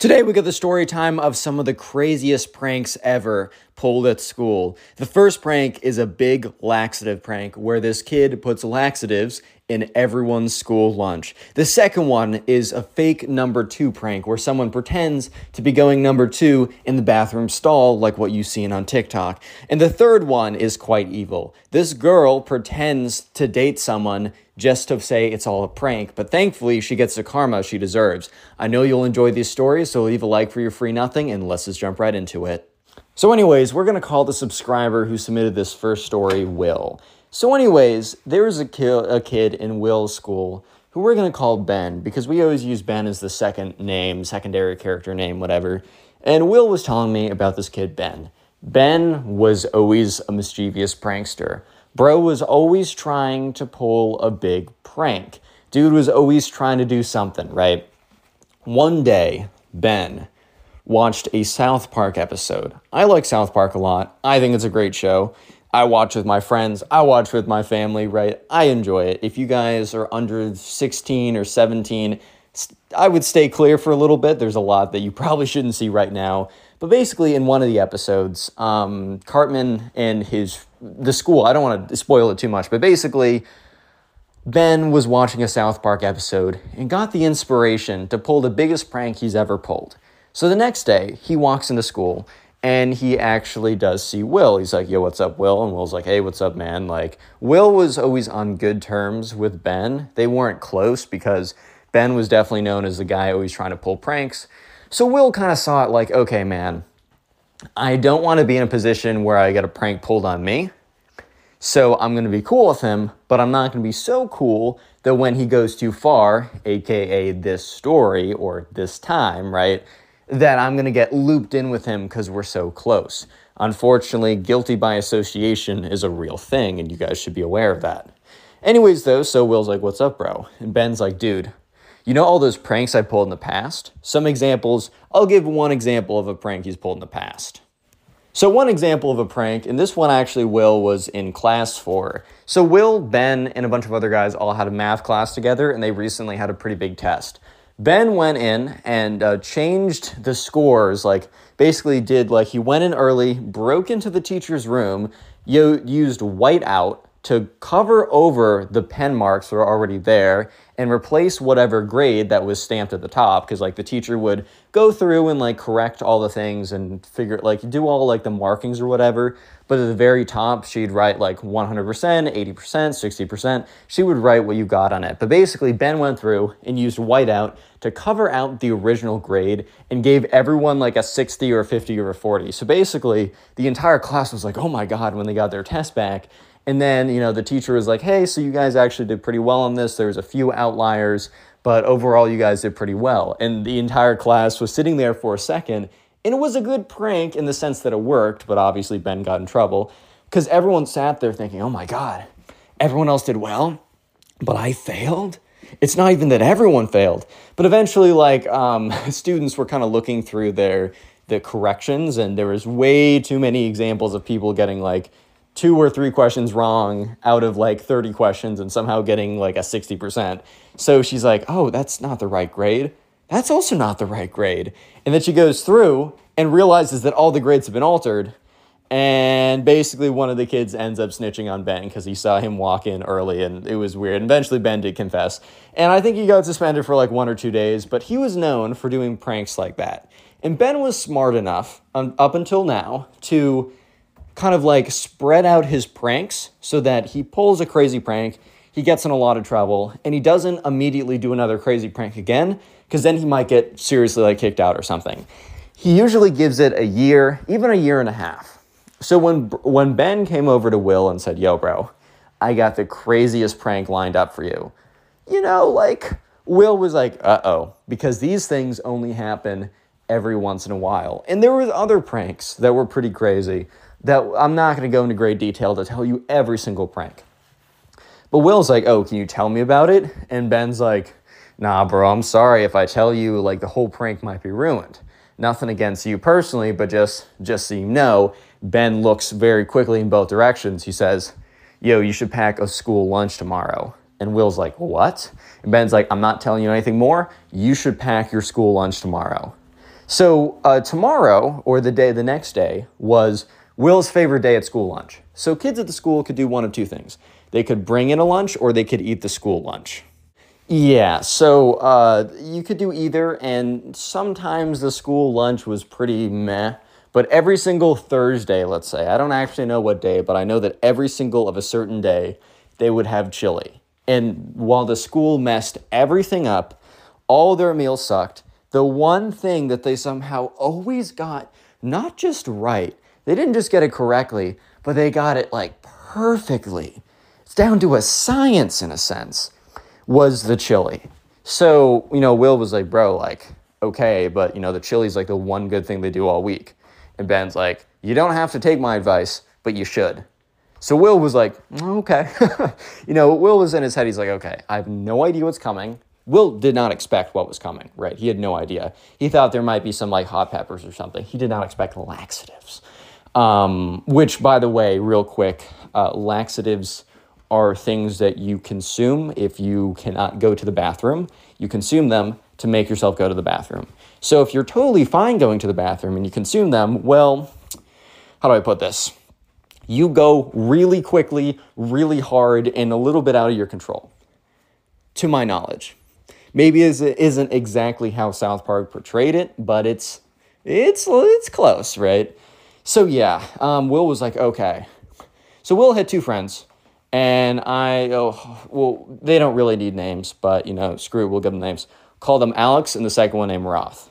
Today, we get the story time of some of the craziest pranks ever pulled at school. The first prank is a big laxative prank where this kid puts laxatives in everyone's school lunch. The second one is a fake number two prank where someone pretends to be going number two in the bathroom stall, like what you've seen on TikTok. And the third one is quite evil. This girl pretends to date someone just to say it's all a prank, but thankfully she gets the karma she deserves. I know you'll enjoy these stories, so leave a like for your free nothing and let's just jump right into it. So, anyways, we're gonna call the subscriber who submitted this first story Will. So, anyways, there was a, ki- a kid in Will's school who we're to call Ben because we always use Ben as the second name, secondary character name, whatever. And Will was telling me about this kid, Ben. Ben was always a mischievous prankster. Bro was always trying to pull a big prank. Dude was always trying to do something, right? One day, Ben watched a South Park episode. I like South Park a lot. I think it's a great show. I watch with my friends, I watch with my family, right? I enjoy it. If you guys are under 16 or 17, I would stay clear for a little bit. There's a lot that you probably shouldn't see right now. But basically, in one of the episodes, um, Cartman and his the school. I don't want to spoil it too much, but basically, Ben was watching a South Park episode and got the inspiration to pull the biggest prank he's ever pulled. So the next day, he walks into school and he actually does see Will. He's like, "Yo, what's up, Will?" And Will's like, "Hey, what's up, man?" Like, Will was always on good terms with Ben. They weren't close because Ben was definitely known as the guy always trying to pull pranks. So Will kind of saw it like, "Okay, man, I don't want to be in a position where I get a prank pulled on me." So I'm going to be cool with him, but I'm not going to be so cool that when he goes too far, aka this story or this time, right, that I'm going to get looped in with him because we're so close. Unfortunately, guilty by association is a real thing, and you guys should be aware of that. Anyways, though, so Will's like, What's up, bro? And Ben's like, Dude, you know all those pranks I pulled in the past? Some examples, I'll give one example of a prank he's pulled in the past. So, one example of a prank, and this one actually Will was in class for. So, Will, Ben, and a bunch of other guys all had a math class together, and they recently had a pretty big test. Ben went in and uh, changed the scores, like basically did like he went in early, broke into the teacher's room, used whiteout to cover over the pen marks that are already there and replace whatever grade that was stamped at the top because like the teacher would go through and like correct all the things and figure like do all like the markings or whatever but at the very top she'd write like 100% 80% 60% she would write what you got on it. But basically ben went through and used whiteout to cover out the original grade and gave everyone like a 60 or a 50 or a 40 so basically the entire class was like oh my god when they got their test back and then, you know, the teacher was like, hey, so you guys actually did pretty well on this. There's a few outliers, but overall, you guys did pretty well. And the entire class was sitting there for a second. And it was a good prank in the sense that it worked, but obviously, Ben got in trouble because everyone sat there thinking, oh my God, everyone else did well, but I failed? It's not even that everyone failed, but eventually, like, um, students were kind of looking through their the corrections, and there was way too many examples of people getting like two or three questions wrong out of like 30 questions and somehow getting like a 60%. So she's like, oh, that's not the right grade. That's also not the right grade. And then she goes through and realizes that all the grades have been altered. And basically, one of the kids ends up snitching on Ben because he saw him walk in early and it was weird. And eventually, Ben did confess. And I think he got suspended for like one or two days, but he was known for doing pranks like that. And Ben was smart enough um, up until now to kind of like spread out his pranks so that he pulls a crazy prank, he gets in a lot of trouble, and he doesn't immediately do another crazy prank again because then he might get seriously like kicked out or something. He usually gives it a year, even a year and a half. So when when Ben came over to Will and said, "Yo, bro, I got the craziest prank lined up for you," you know, like Will was like, "Uh oh," because these things only happen every once in a while. And there were other pranks that were pretty crazy that I'm not going to go into great detail to tell you every single prank. But Will's like, "Oh, can you tell me about it?" And Ben's like, "Nah, bro, I'm sorry if I tell you like the whole prank might be ruined." Nothing against you personally, but just just so you know, Ben looks very quickly in both directions. He says, Yo, you should pack a school lunch tomorrow. And Will's like, What? And Ben's like, I'm not telling you anything more. You should pack your school lunch tomorrow. So, uh, tomorrow, or the day the next day, was Will's favorite day at school lunch. So, kids at the school could do one of two things they could bring in a lunch or they could eat the school lunch. Yeah, so uh, you could do either, and sometimes the school lunch was pretty meh. But every single Thursday, let's say, I don't actually know what day, but I know that every single of a certain day, they would have chili. And while the school messed everything up, all their meals sucked, the one thing that they somehow always got not just right, they didn't just get it correctly, but they got it like perfectly. It's down to a science in a sense, was the chili. So, you know, Will was like, bro, like, okay, but, you know, the chili's like the one good thing they do all week. And Ben's like, You don't have to take my advice, but you should. So Will was like, Okay. you know, Will was in his head. He's like, Okay, I have no idea what's coming. Will did not expect what was coming, right? He had no idea. He thought there might be some like hot peppers or something. He did not expect laxatives. Um, which, by the way, real quick, uh, laxatives are things that you consume if you cannot go to the bathroom. You consume them to make yourself go to the bathroom. So if you're totally fine going to the bathroom and you consume them, well, how do I put this? You go really quickly, really hard, and a little bit out of your control, to my knowledge. Maybe it isn't exactly how South Park portrayed it, but it's it's it's close, right? So yeah, um, Will was like, okay. So Will had two friends, and I oh well, they don't really need names, but you know, screw it, we'll give them names. Call them Alex, and the second one named Roth.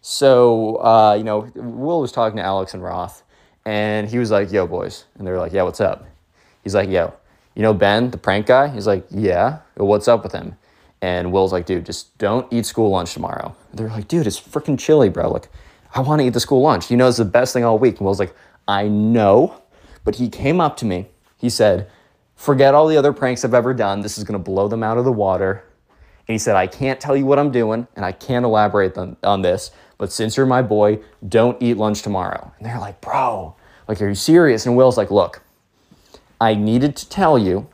So, uh, you know, Will was talking to Alex and Roth, and he was like, yo, boys. And they were like, yeah, what's up? He's like, yo, you know Ben, the prank guy? He's like, yeah. Well, what's up with him? And Will's like, dude, just don't eat school lunch tomorrow. They're like, dude, it's freaking chili, bro. Like, I want to eat the school lunch. You know, it's the best thing all week. And Will's like, I know. But he came up to me. He said, forget all the other pranks I've ever done. This is going to blow them out of the water. And he said, I can't tell you what I'm doing and I can't elaborate on, on this, but since you're my boy, don't eat lunch tomorrow. And they're like, bro, like, are you serious? And Will's like, look, I needed to tell you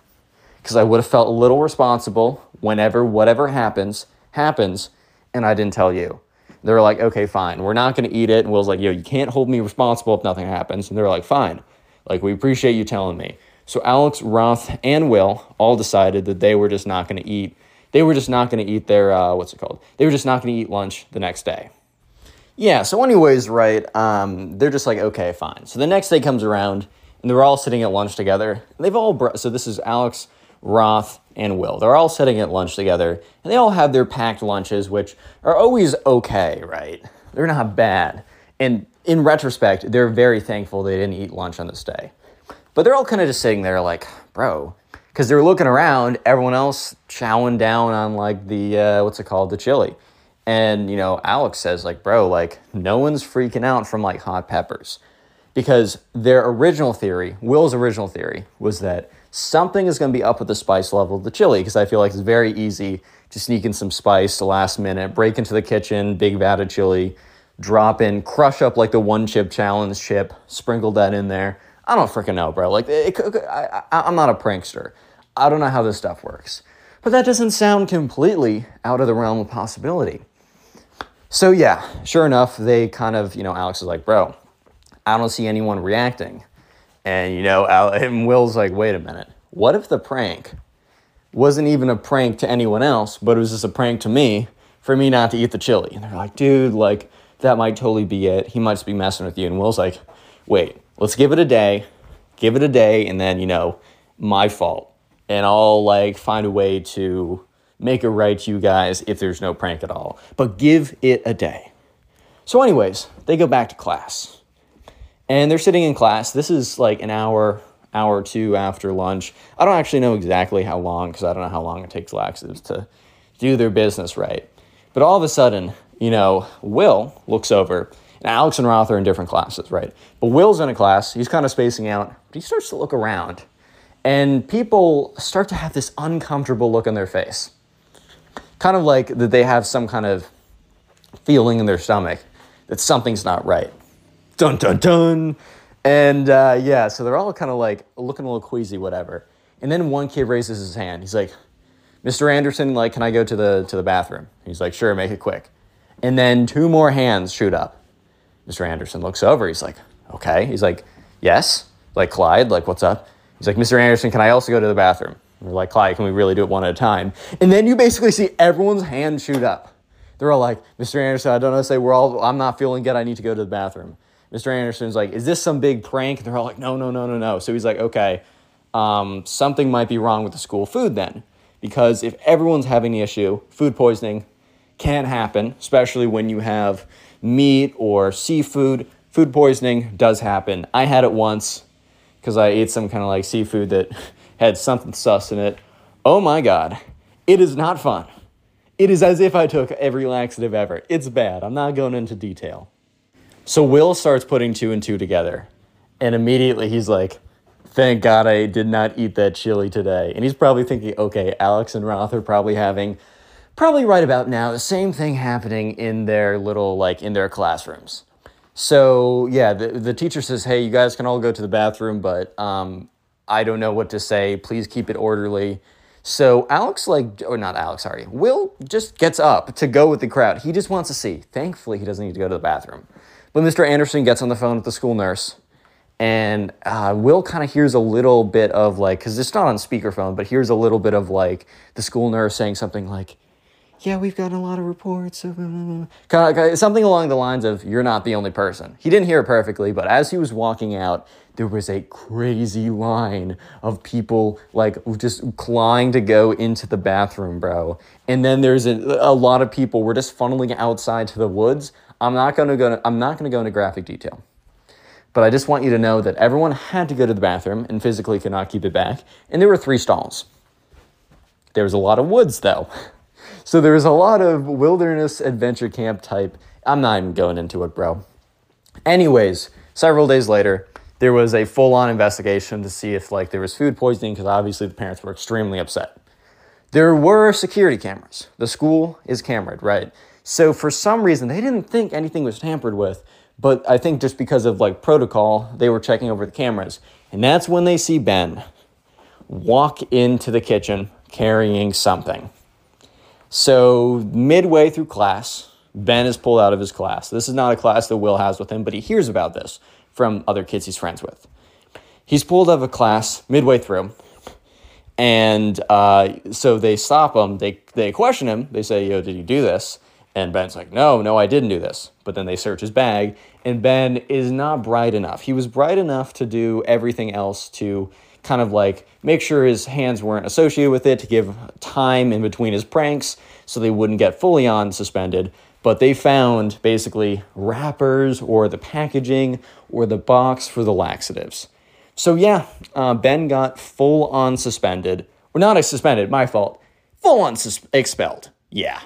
because I would have felt a little responsible whenever whatever happens, happens, and I didn't tell you. They're like, okay, fine, we're not gonna eat it. And Will's like, yo, you can't hold me responsible if nothing happens. And they're like, fine, like, we appreciate you telling me. So Alex, Roth, and Will all decided that they were just not gonna eat. They were just not gonna eat their, uh, what's it called? They were just not gonna eat lunch the next day. Yeah, so anyways, right, um, they're just like, okay, fine. So the next day comes around, and they're all sitting at lunch together. And they've all, so this is Alex, Roth, and Will. They're all sitting at lunch together, and they all have their packed lunches, which are always okay, right? They're not bad. And in retrospect, they're very thankful they didn't eat lunch on this day. But they're all kind of just sitting there like, bro, because they're looking around, everyone else chowing down on like the, uh, what's it called, the chili. And, you know, Alex says, like, bro, like, no one's freaking out from like hot peppers. Because their original theory, Will's original theory, was that something is going to be up with the spice level of the chili. Because I feel like it's very easy to sneak in some spice last minute, break into the kitchen, big vat of chili, drop in, crush up like the one chip challenge chip, sprinkle that in there. I don't freaking know, bro. Like, it, it, I, I'm not a prankster. I don't know how this stuff works. But that doesn't sound completely out of the realm of possibility. So yeah, sure enough, they kind of, you know, Alex is like, bro, I don't see anyone reacting. And, you know, and Will's like, wait a minute. What if the prank wasn't even a prank to anyone else, but it was just a prank to me for me not to eat the chili? And they're like, dude, like, that might totally be it. He might just be messing with you. And Will's like, wait, let's give it a day, give it a day, and then, you know, my fault. And I'll like find a way to make it right to you guys if there's no prank at all. But give it a day. So, anyways, they go back to class. And they're sitting in class. This is like an hour, hour or two after lunch. I don't actually know exactly how long because I don't know how long it takes laxatives to do their business right. But all of a sudden, you know, Will looks over, and Alex and Roth are in different classes, right? But Will's in a class, he's kind of spacing out, but he starts to look around, and people start to have this uncomfortable look on their face. Kind of like that they have some kind of feeling in their stomach that something's not right. Dun dun dun. And uh, yeah, so they're all kind of like looking a little queasy, whatever. And then one kid raises his hand. He's like, Mr. Anderson, like, can I go to the to the bathroom? He's like, sure, make it quick. And then two more hands shoot up. Mr. Anderson looks over. He's like, okay. He's like, yes. Like, Clyde, like, what's up? He's like, Mr. Anderson, can I also go to the bathroom? we're like, Clyde, can we really do it one at a time? And then you basically see everyone's hand shoot up. They're all like, Mr. Anderson, I don't know, say we're all, I'm not feeling good. I need to go to the bathroom. Mr. Anderson's like, is this some big prank? And they're all like, no, no, no, no, no. So he's like, okay, um, something might be wrong with the school food then. Because if everyone's having the issue, food poisoning can happen, especially when you have meat or seafood. Food poisoning does happen. I had it once because I ate some kind of like seafood that had something sus in it. Oh my God, it is not fun. It is as if I took every laxative ever. It's bad. I'm not going into detail. So Will starts putting two and two together. And immediately he's like, Thank God I did not eat that chili today. And he's probably thinking, okay, Alex and Roth are probably having, probably right about now, the same thing happening in their little, like, in their classrooms. So, yeah, the, the teacher says, hey, you guys can all go to the bathroom, but um, I don't know what to say. Please keep it orderly. So Alex, like, or not Alex, sorry, Will just gets up to go with the crowd. He just wants to see. Thankfully, he doesn't need to go to the bathroom. But Mr. Anderson gets on the phone with the school nurse, and uh, Will kind of hears a little bit of like, because it's not on speakerphone, but hears a little bit of like the school nurse saying something like, yeah, we've got a lot of reports. Of, mm, mm, mm, something along the lines of, you're not the only person. He didn't hear it perfectly, but as he was walking out, there was a crazy line of people like just clawing to go into the bathroom, bro. And then there's a, a lot of people were just funneling outside to the woods. I'm not gonna go. I'm not gonna go into graphic detail, but I just want you to know that everyone had to go to the bathroom and physically could not keep it back. And there were three stalls. There was a lot of woods though. So there was a lot of wilderness adventure camp type. I'm not even going into it, bro. Anyways, several days later, there was a full-on investigation to see if like there was food poisoning because obviously the parents were extremely upset. There were security cameras. The school is cameraed, right? So for some reason they didn't think anything was tampered with, but I think just because of like protocol, they were checking over the cameras. And that's when they see Ben walk into the kitchen carrying something. So, midway through class, Ben is pulled out of his class. This is not a class that Will has with him, but he hears about this from other kids he's friends with. He's pulled out of a class midway through, and uh, so they stop him. They, they question him. They say, Yo, did you do this? And Ben's like, No, no, I didn't do this. But then they search his bag, and Ben is not bright enough. He was bright enough to do everything else to kind of like make sure his hands weren't associated with it to give time in between his pranks so they wouldn't get fully on suspended. But they found basically wrappers or the packaging or the box for the laxatives. So yeah, uh, Ben got full on suspended. Or not suspended, my fault. Full on sus- expelled. Yeah.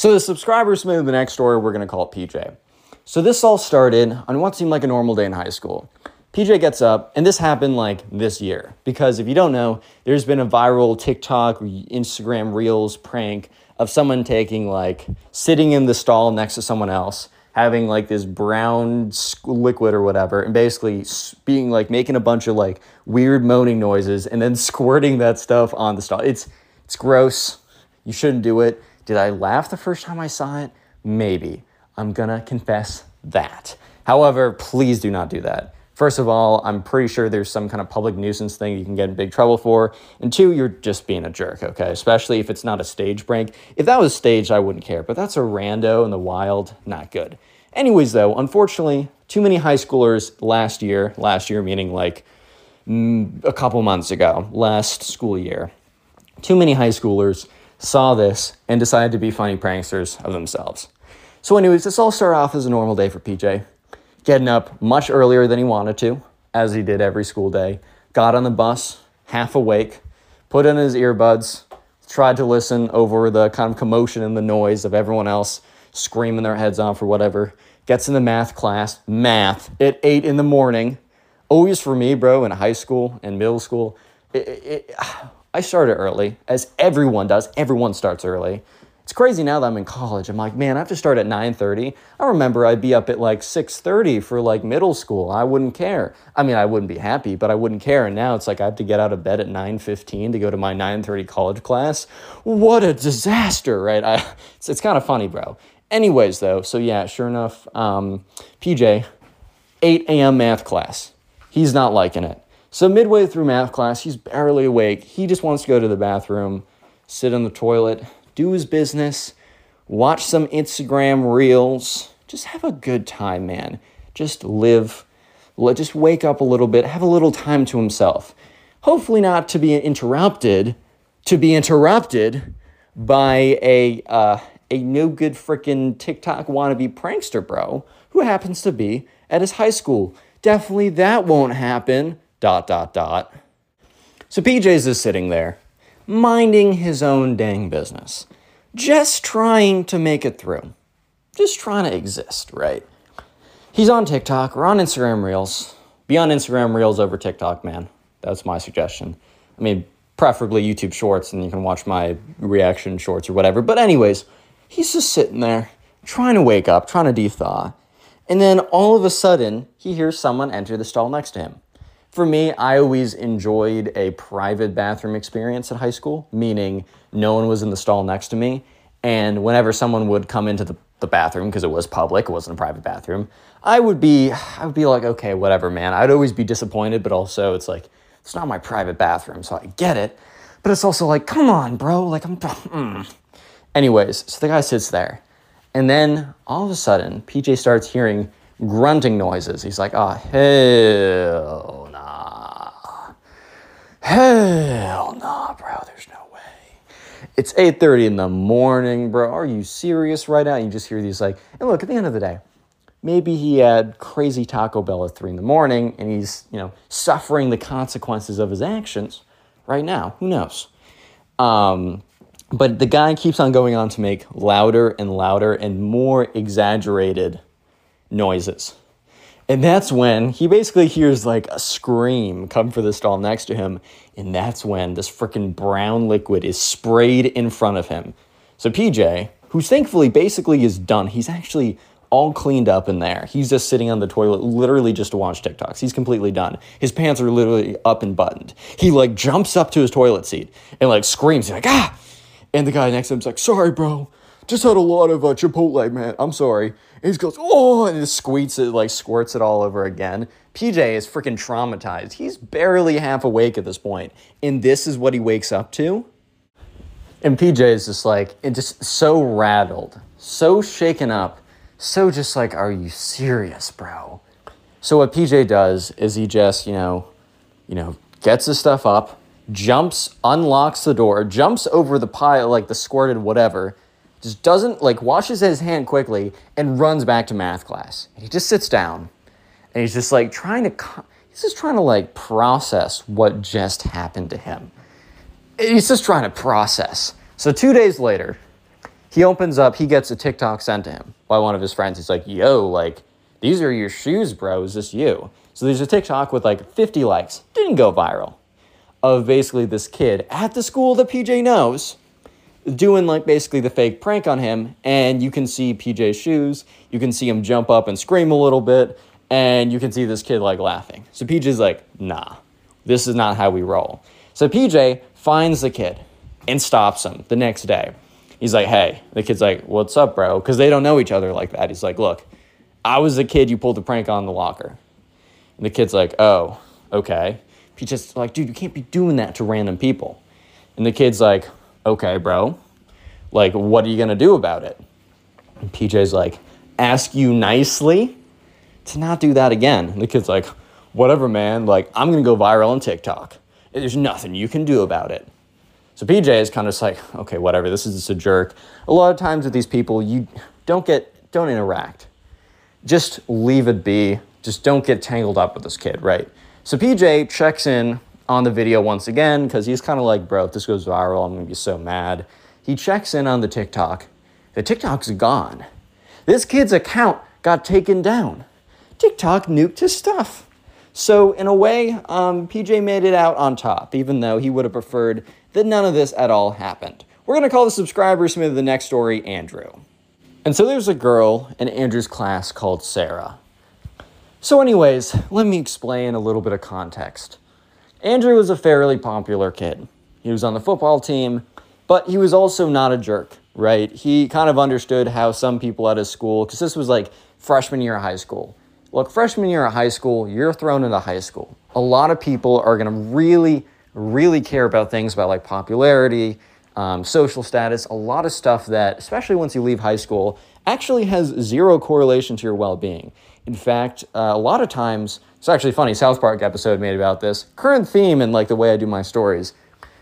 So the subscribers submitted the next story. We're going to call it PJ. So this all started on what seemed like a normal day in high school. PJ gets up, and this happened like this year. Because if you don't know, there's been a viral TikTok, Instagram Reels prank of someone taking like sitting in the stall next to someone else, having like this brown liquid or whatever, and basically being like making a bunch of like weird moaning noises and then squirting that stuff on the stall. It's it's gross. You shouldn't do it. Did I laugh the first time I saw it? Maybe. I'm gonna confess that. However, please do not do that. First of all, I'm pretty sure there's some kind of public nuisance thing you can get in big trouble for. And two, you're just being a jerk, okay? Especially if it's not a stage prank. If that was staged, I wouldn't care. But that's a rando in the wild, not good. Anyways, though, unfortunately, too many high schoolers last year, last year meaning like mm, a couple months ago, last school year, too many high schoolers saw this and decided to be funny pranksters of themselves. So, anyways, this all started off as a normal day for PJ. Getting up much earlier than he wanted to, as he did every school day. Got on the bus, half awake, put in his earbuds, tried to listen over the kind of commotion and the noise of everyone else screaming their heads off or whatever. Gets in the math class, math, at 8 in the morning. Always for me, bro, in high school and middle school. It, it, I started early, as everyone does. Everyone starts early. It's crazy now that I'm in college. I'm like, man, I have to start at 9:30. I remember I'd be up at like 6:30 for like middle school. I wouldn't care. I mean, I wouldn't be happy, but I wouldn't care. And now it's like I have to get out of bed at 9:15 to go to my 9:30 college class. What a disaster, right? I, it's, it's kind of funny, bro. Anyways, though, so yeah, sure enough, um, PJ, 8 a.m. math class. He's not liking it. So midway through math class, he's barely awake. He just wants to go to the bathroom, sit in the toilet, do his business, watch some Instagram reels, just have a good time, man. Just live, just wake up a little bit, have a little time to himself. Hopefully, not to be interrupted, to be interrupted by a uh, a no good freaking TikTok wannabe prankster bro who happens to be at his high school. Definitely that won't happen. Dot dot dot. So PJ's is sitting there, minding his own dang business, just trying to make it through, just trying to exist, right? He's on TikTok or on Instagram Reels. Be on Instagram Reels over TikTok, man. That's my suggestion. I mean, preferably YouTube Shorts, and you can watch my reaction shorts or whatever. But, anyways, he's just sitting there, trying to wake up, trying to de-thaw. And then all of a sudden, he hears someone enter the stall next to him. For me, I always enjoyed a private bathroom experience at high school, meaning no one was in the stall next to me. And whenever someone would come into the, the bathroom, because it was public, it wasn't a private bathroom, I would be I would be like, okay, whatever, man. I'd always be disappointed, but also it's like, it's not my private bathroom, so I get it. But it's also like, come on, bro. Like I'm mm. Anyways, so the guy sits there. And then all of a sudden, PJ starts hearing grunting noises. He's like, oh, hell nah. Hell nah, bro. There's no way. It's 8.30 in the morning, bro. Are you serious right now? You just hear these like, and look, at the end of the day, maybe he had crazy Taco Bell at 3 in the morning and he's, you know, suffering the consequences of his actions right now. Who knows? Um, but the guy keeps on going on to make louder and louder and more exaggerated noises. And that's when he basically hears like a scream come for the stall next to him. And that's when this freaking brown liquid is sprayed in front of him. So PJ, who's thankfully basically is done, he's actually all cleaned up in there. He's just sitting on the toilet, literally just to watch TikToks. He's completely done. His pants are literally up and buttoned. He like jumps up to his toilet seat and like screams, He's like, ah! And the guy next to him's like, sorry, bro. Just had a lot of uh, Chipotle, man. I'm sorry. And he goes, oh, and just squeaks it, like squirts it all over again. PJ is freaking traumatized. He's barely half awake at this point, and this is what he wakes up to. And PJ is just like, and just so rattled, so shaken up, so just like, are you serious, bro? So what PJ does is he just, you know, you know, gets his stuff up, jumps, unlocks the door, jumps over the pile, like the squirted whatever, just doesn't, like, washes his hand quickly and runs back to math class. And he just sits down and he's just like trying to, he's just trying to like process what just happened to him. He's just trying to process. So two days later, he opens up, he gets a TikTok sent to him by one of his friends. He's like, yo, like, these are your shoes, bro. Is this you? So there's a TikTok with like 50 likes. Didn't go viral of basically this kid at the school that PJ knows doing like basically the fake prank on him and you can see PJ's shoes, you can see him jump up and scream a little bit and you can see this kid like laughing. So PJ's like, "Nah. This is not how we roll." So PJ finds the kid and stops him the next day. He's like, "Hey." The kid's like, "What's up, bro?" Cuz they don't know each other like that. He's like, "Look, I was the kid you pulled the prank on the locker." And the kid's like, "Oh, okay." He's just like, dude, you can't be doing that to random people. And the kid's like, okay, bro. Like, what are you to do about it? And PJ's like, ask you nicely to not do that again. And the kid's like, whatever, man. Like, I'm to go viral on TikTok. There's nothing you can do about it. So PJ is kind of just like, okay, whatever. This is just a jerk. A lot of times with these people, you don't get, don't interact. Just leave it be. Just don't get tangled up with this kid, right? So PJ checks in on the video once again because he's kind of like, bro, if this goes viral, I'm gonna be so mad. He checks in on the TikTok. The TikTok's gone. This kid's account got taken down. TikTok nuked his stuff. So, in a way, um, PJ made it out on top, even though he would have preferred that none of this at all happened. We're going to call the subscriber submitted the next story Andrew. And so there's a girl in Andrew's class called Sarah. So, anyways, let me explain a little bit of context. Andrew was a fairly popular kid. He was on the football team, but he was also not a jerk, right? He kind of understood how some people at his school, because this was like freshman year of high school. Look, freshman year of high school, you're thrown into high school. A lot of people are going to really, really care about things about like popularity, um, social status, a lot of stuff that, especially once you leave high school, actually has zero correlation to your well being. In fact, uh, a lot of times, it's actually funny, South Park episode made about this. Current theme and like the way I do my stories,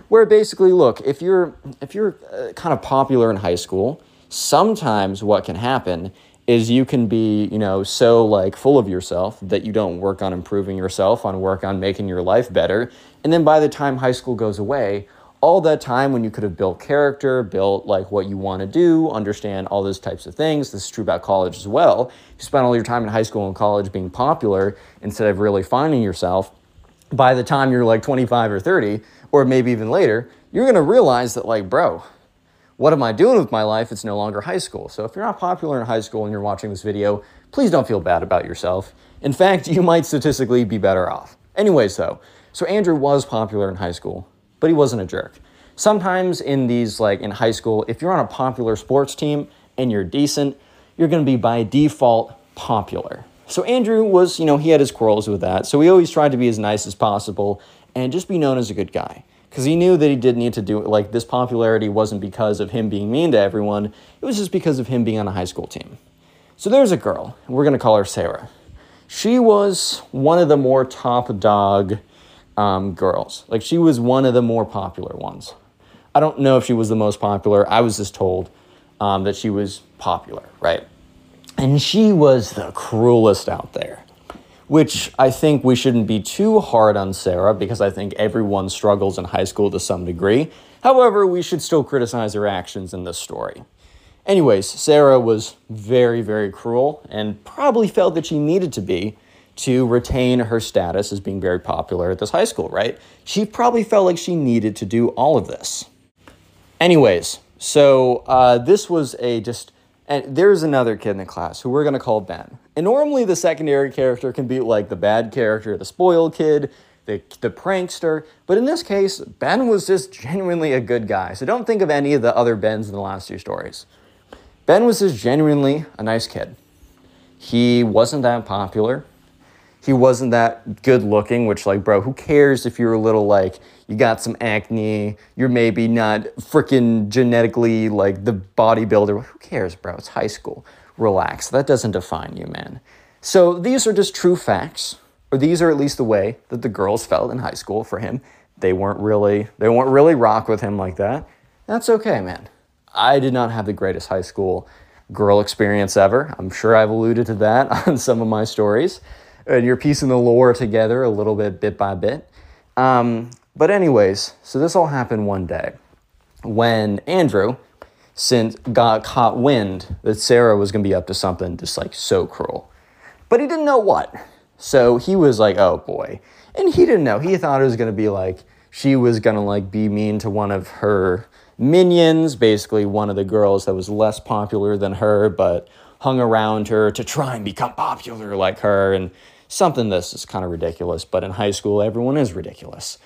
where basically, look, if you're if you're uh, kind of popular in high school, sometimes what can happen is you can be, you know, so like full of yourself that you don't work on improving yourself, on work on making your life better. And then by the time high school goes away, all that time when you could have built character, built like what you want to do, understand all those types of things. This is true about college as well. You spend all your time in high school and college being popular instead of really finding yourself. By the time you're like 25 or 30, or maybe even later, you're going to realize that, like, bro, what am I doing with my life? It's no longer high school. So if you're not popular in high school and you're watching this video, please don't feel bad about yourself. In fact, you might statistically be better off. Anyways, though, so Andrew was popular in high school but he wasn't a jerk. Sometimes in these, like in high school, if you're on a popular sports team and you're decent, you're going to be by default popular. So Andrew was, you know, he had his quarrels with that. So he always tried to be as nice as possible and just be known as a good guy. Because he knew that he did need to do it. Like, this popularity wasn't because of him being mean to everyone, it was just because of him being on a high school team. So there's a girl, we're going to call her Sarah. She was one of the more top dog um, girls. Like she was one of the more popular ones. I don't know if she was the most popular. I was just told um, that she was popular, right? And she was the cruelest out there, which I think we shouldn't be too hard on Sarah because I think everyone struggles in high school to some degree. However, we should still criticize her actions in this story. Anyways, Sarah was very, very cruel and probably felt that she needed to be to retain her status as being very popular at this high school, right? She probably felt like she needed to do all of this. Anyways, so uh, this was a just, and there's another kid in the class who we're gonna call Ben. And normally the secondary character can be like the bad character, the spoiled kid, the, the prankster, but in this case, Ben was just genuinely a good guy. So don't think of any of the other Bens in the last two stories. Ben was just genuinely a nice kid. He wasn't that popular he wasn't that good looking, which, like, bro, who cares if you're a little, like, you got some acne, you're maybe not freaking genetically, like, the bodybuilder. Who cares, bro? It's high school. Relax. That doesn't define you, man. So these are just true facts, or these are at least the way that the girls felt in high school for him. They weren't really, they weren't really rock with him like that. That's okay, man. I did not have the greatest high school girl experience ever. I'm sure I've alluded to that on some of my stories and you're piecing the lore together a little bit, bit by bit. Um, but, anyways, so this all happened one day when Andrew since got caught wind that Sarah was going to be up to something just like so cruel. But he didn't know what. So he was like, oh boy. And he didn't know. He thought it was going to be like she was going to like be mean to one of her minions, basically one of the girls that was less popular than her, but hung around her to try and become popular like her. And something this is kind of ridiculous, but in high school, everyone is ridiculous.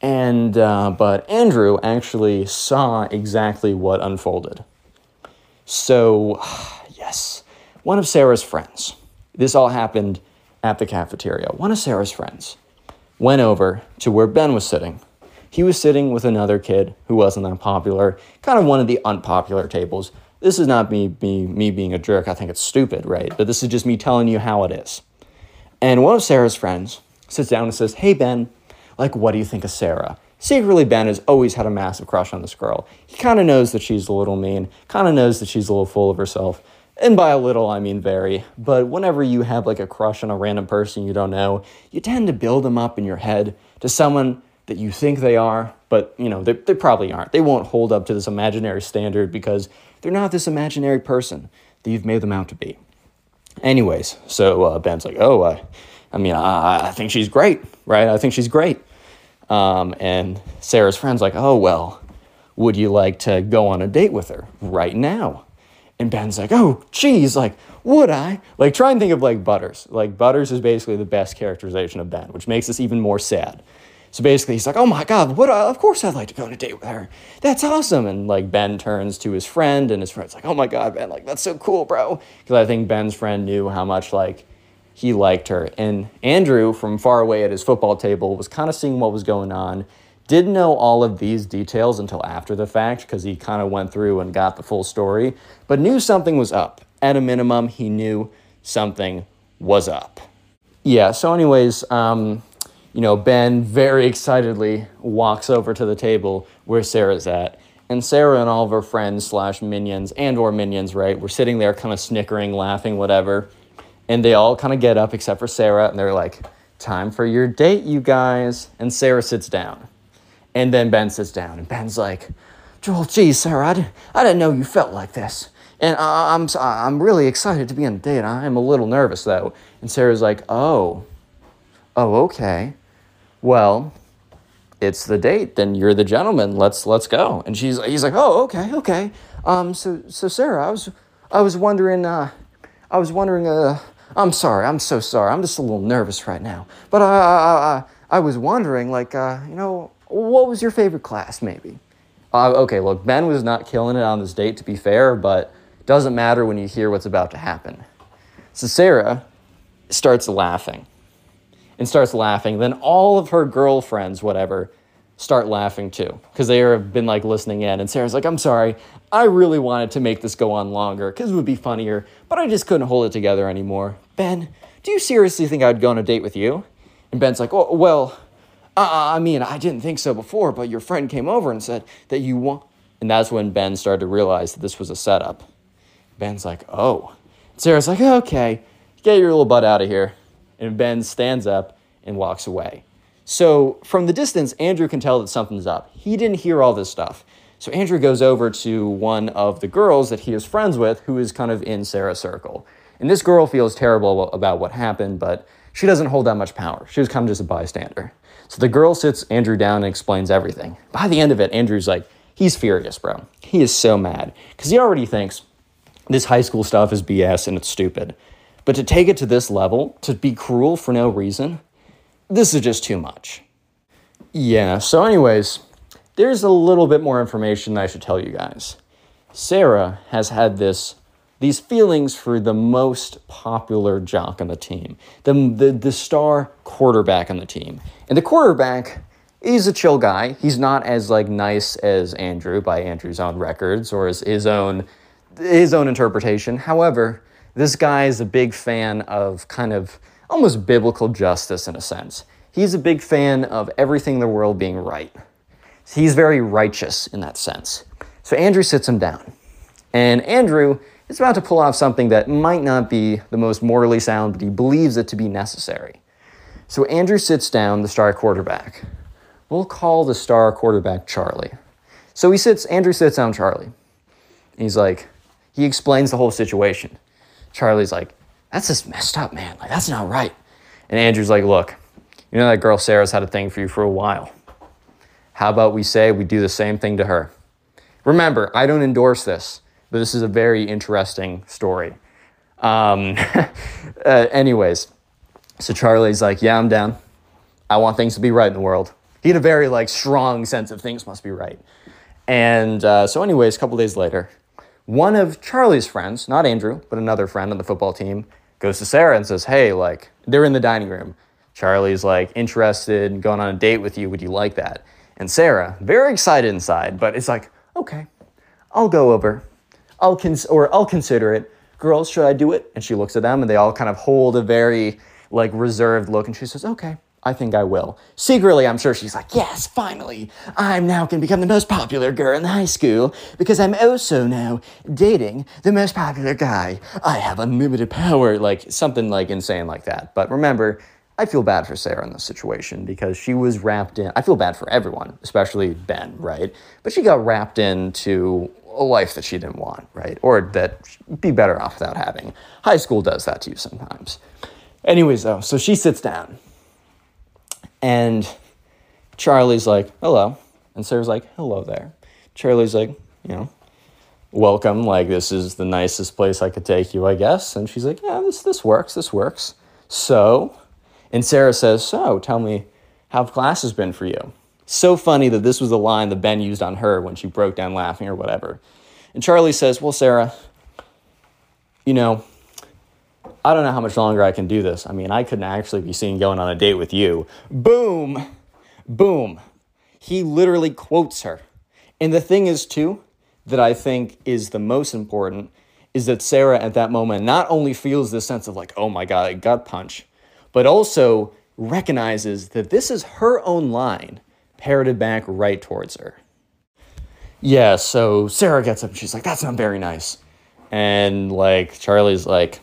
And, uh, but Andrew actually saw exactly what unfolded. So, yes, one of Sarah's friends, this all happened at the cafeteria. One of Sarah's friends went over to where Ben was sitting. He was sitting with another kid who wasn't that popular, kind of one of the unpopular tables. this is not me, me, me being a jerk. I think it's stupid, right? But this is just me telling you how it is. And one of Sarah's friends sits down and says, Hey, Ben, like, what do you think of Sarah? Secretly, Ben has always had a massive crush on this girl. He kind of knows that she's a little mean, kind of knows that she's a little full of herself. And by a little, I mean very. But whenever you have like a crush on a random person you don't know, you tend to build them up in your head to someone that you think they are, but you know, they, they probably aren't. They won't hold up to this imaginary standard because they're not this imaginary person that you've made them out to be. Anyways, so uh, Ben's like, oh, I, I mean, I, I think she's great, right? I think she's great. Um, and Sarah's friend's like, oh, well, would you like to go on a date with her right now? And Ben's like, oh, geez, like, would I? Like, try and think of like Butters. Like, Butters is basically the best characterization of Ben, which makes this even more sad. So basically, he's like, "Oh my God, what? Of course, I'd like to go on a date with her. That's awesome." And like Ben turns to his friend, and his friend's like, "Oh my God, Ben, like that's so cool, bro." Because I think Ben's friend knew how much like he liked her, and Andrew from far away at his football table was kind of seeing what was going on. Didn't know all of these details until after the fact because he kind of went through and got the full story, but knew something was up. At a minimum, he knew something was up. Yeah, so, anyways, um, you know, Ben very excitedly walks over to the table where Sarah's at. And Sarah and all of her friends slash minions and or minions, right, we're sitting there kind of snickering, laughing, whatever. And they all kind of get up except for Sarah and they're like, time for your date, you guys. And Sarah sits down. And then Ben sits down and Ben's like, Joel, geez, Sarah, I didn't, I didn't know you felt like this. And I'm, I'm really excited to be on a date. I'm a little nervous though. And Sarah's like, oh, oh, okay well, it's the date. Then you're the gentleman. Let's let's go. And she's he's like, oh, okay, okay. Um, so so Sarah, I was I was wondering, uh, I was wondering, uh, I'm sorry, I'm so sorry. I'm just a little nervous right now. But I I I, I was wondering, like, uh, you know, what was your favorite class, maybe? Uh, okay, look, Ben was not killing it on this date, to be fair, but doesn't matter when you hear what's about to happen. So Sarah starts laughing and starts laughing. Then all of her girlfriends, whatever, start laughing too because they have been like listening in. And Sarah's like, I'm sorry, I really wanted to make this go on longer because it would be funnier, but I just couldn't hold it together anymore. Ben, do you seriously think I'd go on a date with you? And Ben's like, oh, well, uh, I mean, I didn't think so before, but your friend came over and said that you want. And that's when Ben started to realize that this was a setup. Ben's like, oh. Sarah's like, okay, get your little butt out of here. And Ben stands up and walks away. So from the distance, Andrew can tell that something's up. He didn't hear all this stuff. So Andrew goes over to one of the girls that he is friends with, who is kind of in Sarah's circle. And this girl feels terrible about what happened, but she doesn't hold that much power. She was kind of just a bystander. So the girl sits Andrew down and explains everything. By the end of it, Andrew's like, he's furious, bro. He is so mad because he already thinks this high school stuff is BS and it's stupid. But to take it to this level, to be cruel for no reason, this is just too much. Yeah, so, anyways, there's a little bit more information I should tell you guys. Sarah has had this these feelings for the most popular jock on the team, the, the, the star quarterback on the team. And the quarterback, he's a chill guy. He's not as like nice as Andrew by Andrew's own records or as his own his own interpretation. However, this guy is a big fan of kind of almost biblical justice in a sense. He's a big fan of everything in the world being right. He's very righteous in that sense. So Andrew sits him down. And Andrew is about to pull off something that might not be the most morally sound, but he believes it to be necessary. So Andrew sits down, the star quarterback. We'll call the star quarterback Charlie. So he sits, Andrew sits down Charlie. He's like, he explains the whole situation. Charlie's like, that's just messed up, man. Like, that's not right. And Andrew's like, look, you know that girl Sarah's had a thing for you for a while. How about we say we do the same thing to her? Remember, I don't endorse this, but this is a very interesting story. Um, uh, anyways, so Charlie's like, yeah, I'm down. I want things to be right in the world. He had a very like strong sense of things must be right. And uh, so, anyways, a couple days later, one of Charlie's friends, not Andrew, but another friend on the football team, goes to Sarah and says, Hey, like, they're in the dining room. Charlie's like interested in going on a date with you. Would you like that? And Sarah, very excited inside, but it's like, okay, I'll go over. I'll cons- or I'll consider it. Girls, should I do it? And she looks at them and they all kind of hold a very like reserved look and she says, "Okay, I think I will." Secretly, I'm sure she's like, "Yes, finally. I'm now to become the most popular girl in the high school because I'm also now dating the most popular guy. I have unlimited power." Like something like insane like that. But remember, I feel bad for Sarah in this situation because she was wrapped in. I feel bad for everyone, especially Ben, right? But she got wrapped into a life that she didn't want, right? Or that be better off without having. High school does that to you sometimes. Anyways, though, so she sits down and Charlie's like, hello. And Sarah's like, hello there. Charlie's like, you know, welcome. Like, this is the nicest place I could take you, I guess. And she's like, yeah, this, this works. This works. So, and Sarah says, so tell me how class has been for you. So funny that this was the line that Ben used on her when she broke down laughing or whatever. And Charlie says, well, Sarah, you know, I don't know how much longer I can do this. I mean, I couldn't actually be seen going on a date with you. Boom, boom. He literally quotes her. And the thing is, too, that I think is the most important is that Sarah at that moment not only feels this sense of like, oh my God, a gut punch, but also recognizes that this is her own line parroted back right towards her. Yeah, so Sarah gets up and she's like, that's not very nice. And like, Charlie's like,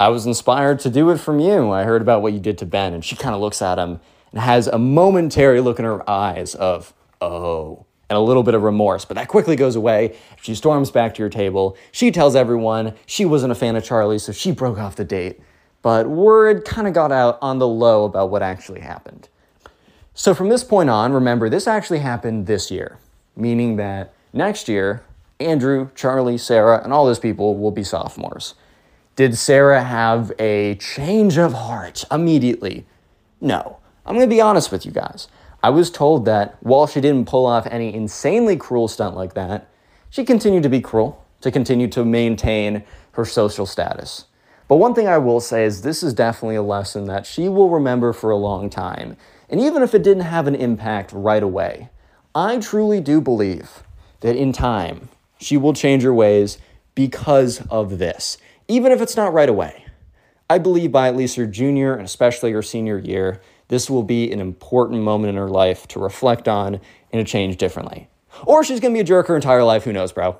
I was inspired to do it from you. I heard about what you did to Ben. And she kind of looks at him and has a momentary look in her eyes of, oh, and a little bit of remorse. But that quickly goes away. She storms back to your table. She tells everyone she wasn't a fan of Charlie, so she broke off the date. But word kind of got out on the low about what actually happened. So from this point on, remember, this actually happened this year, meaning that next year, Andrew, Charlie, Sarah, and all those people will be sophomores. Did Sarah have a change of heart immediately? No. I'm going to be honest with you guys. I was told that while she didn't pull off any insanely cruel stunt like that, she continued to be cruel, to continue to maintain her social status. But one thing I will say is this is definitely a lesson that she will remember for a long time. And even if it didn't have an impact right away, I truly do believe that in time she will change her ways because of this even if it's not right away. I believe by at least her junior and especially her senior year, this will be an important moment in her life to reflect on and to change differently. Or she's gonna be a jerk her entire life, who knows, bro?